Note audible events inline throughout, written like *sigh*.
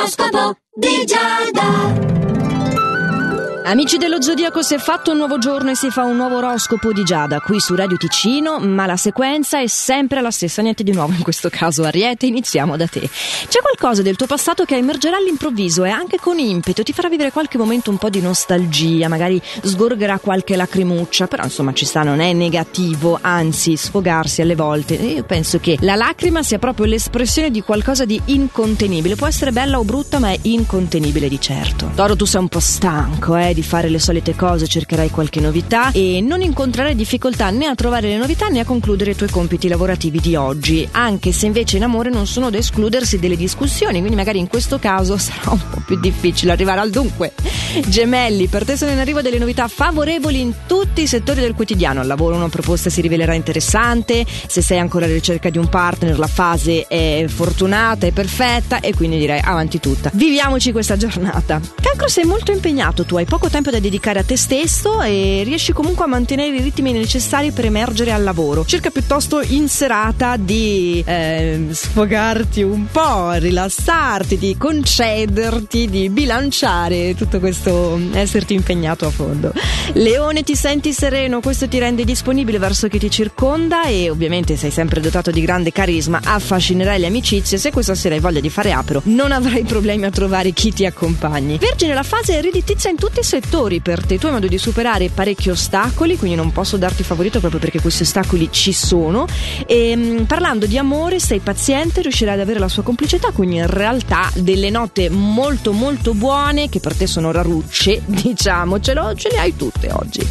L'oroscopo di Giada. Amici dello Zodiaco, si è fatto un nuovo giorno e si fa un nuovo oroscopo di Giada qui su Radio Ticino, ma la sequenza è sempre la stessa, niente di nuovo in questo caso. Ariete, iniziamo da te. C'è qualcosa del tuo passato che emergerà all'improvviso e anche con impeto ti farà vivere qualche momento un po' di nostalgia, magari sgorgerà qualche lacrimuccia, però insomma ci sta, non è negativo, anzi sfogarsi alle volte. E io penso che la lacrima sia proprio l'espressione di qualcosa di incontenibile, può essere bella o brutta, ma è incontenibile di certo. Toro, tu sei un po' stanco, eh? Di fare le solite cose, cercherai qualche novità e non incontrerai difficoltà né a trovare le novità né a concludere i tuoi compiti lavorativi di oggi, anche se invece in amore non sono da escludersi delle discussioni, quindi magari in questo caso *laughs* sarà un po' più difficile arrivare al dunque. Gemelli, per te sono in arrivo delle novità favorevoli in tutti i settori del quotidiano, al lavoro una proposta si rivelerà interessante, se sei ancora alla ricerca di un partner la fase è fortunata, è perfetta e quindi direi avanti tutta. Viviamoci questa giornata. Cancro sei molto impegnato, tu hai poco tempo da dedicare a te stesso e riesci comunque a mantenere i ritmi necessari per emergere al lavoro. Cerca piuttosto in serata di eh, sfogarti un po', rilassarti, di concederti, di bilanciare tutto questo esserti impegnato a fondo. Leone, ti senti sereno, questo ti rende disponibile verso chi ti circonda e ovviamente sei sempre dotato di grande carisma, affascinerai le amicizie. Se questa sera hai voglia di fare apero, non avrai problemi a trovare chi ti accompagni. Vergine, la fase è redditizia in tutti i settori per te. Tu hai modo di superare parecchi ostacoli, quindi non posso darti favorito proprio perché questi ostacoli ci sono. E ehm, parlando di amore, sei paziente, riuscirai ad avere la sua complicità, quindi in realtà delle note molto molto buone che per te sono rarucce, *laughs* diciamocelo, ce le hai tutte oggi.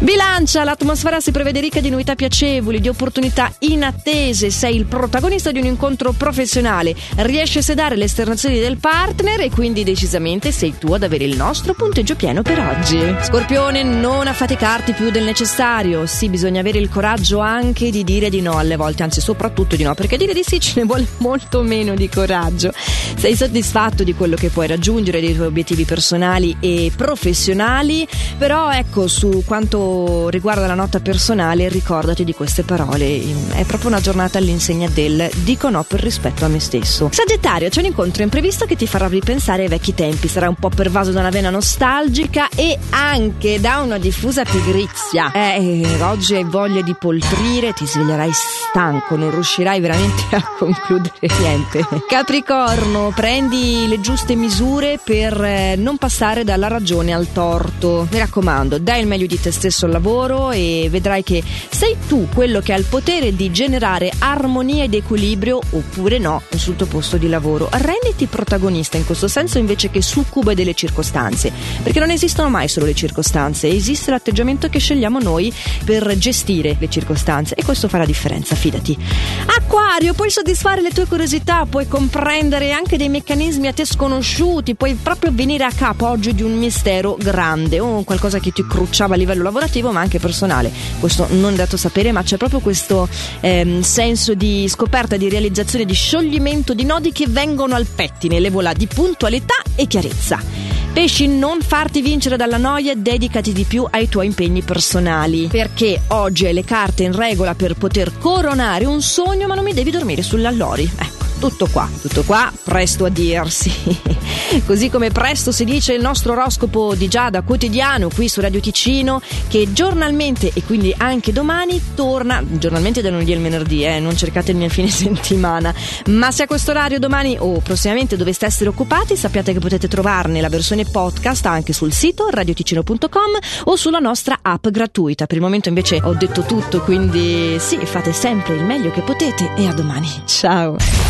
Bilancia, l'atmosfera si prevede ricca di novità piacevoli, di opportunità inattese, sei il protagonista di un incontro professionale, riesci a sedare le esternazioni del partner e quindi decisamente sei tu ad avere il nostro punteggio pieno per oggi. Scorpione, non affaticarti più del necessario, sì, bisogna avere il coraggio anche di dire di no alle volte, anzi soprattutto di no, perché dire di sì ce ne vuole molto meno di coraggio. Sei soddisfatto di quello che puoi raggiungere, dei tuoi obiettivi personali e professionali, però ecco su quanto riguarda la nota personale, ricordati di queste parole. È proprio una giornata all'insegna del dico no per rispetto a me stesso. Sagittario, c'è un incontro imprevisto che ti farà ripensare ai vecchi tempi. Sarà un po' pervaso da una vena nostalgica e anche da una diffusa pigrizia. Eh, oggi hai voglia di poltrire, ti sveglierai stanco, non riuscirai veramente a concludere niente. Capricorno, prendi le giuste misure per eh, non passare dalla ragione al torto. Mi raccomando, dai il meglio di te stesso stesso lavoro e vedrai che sei tu quello che ha il potere di generare armonia ed equilibrio oppure no sul tuo posto di lavoro. Renditi protagonista in questo senso invece che succube delle circostanze, perché non esistono mai solo le circostanze, esiste l'atteggiamento che scegliamo noi per gestire le circostanze e questo fa la differenza, fidati. Acquario, puoi soddisfare le tue curiosità, puoi comprendere anche dei meccanismi a te sconosciuti, puoi proprio venire a capo oggi di un mistero grande o qualcosa che ti crucciava a livello lavorativo ma anche personale. Questo non è dato sapere, ma c'è proprio questo ehm, senso di scoperta, di realizzazione, di scioglimento di nodi che vengono al pettine, levola di puntualità e chiarezza. Pesci, non farti vincere dalla noia, dedicati di più ai tuoi impegni personali. Perché oggi hai le carte in regola per poter coronare un sogno, ma non mi devi dormire sull'allori. Ecco tutto qua, tutto qua, presto a dirsi. *laughs* Così come presto si dice il nostro oroscopo di Giada quotidiano qui su Radio Ticino, che giornalmente e quindi anche domani torna, giornalmente da lunedì al venerdì, eh, non cercate il mio fine *laughs* settimana, ma se a questo orario domani o prossimamente doveste essere occupati, sappiate che potete trovarne la versione podcast anche sul sito radioticino.com o sulla nostra app gratuita. Per il momento invece ho detto tutto, quindi sì, fate sempre il meglio che potete e a domani. Ciao!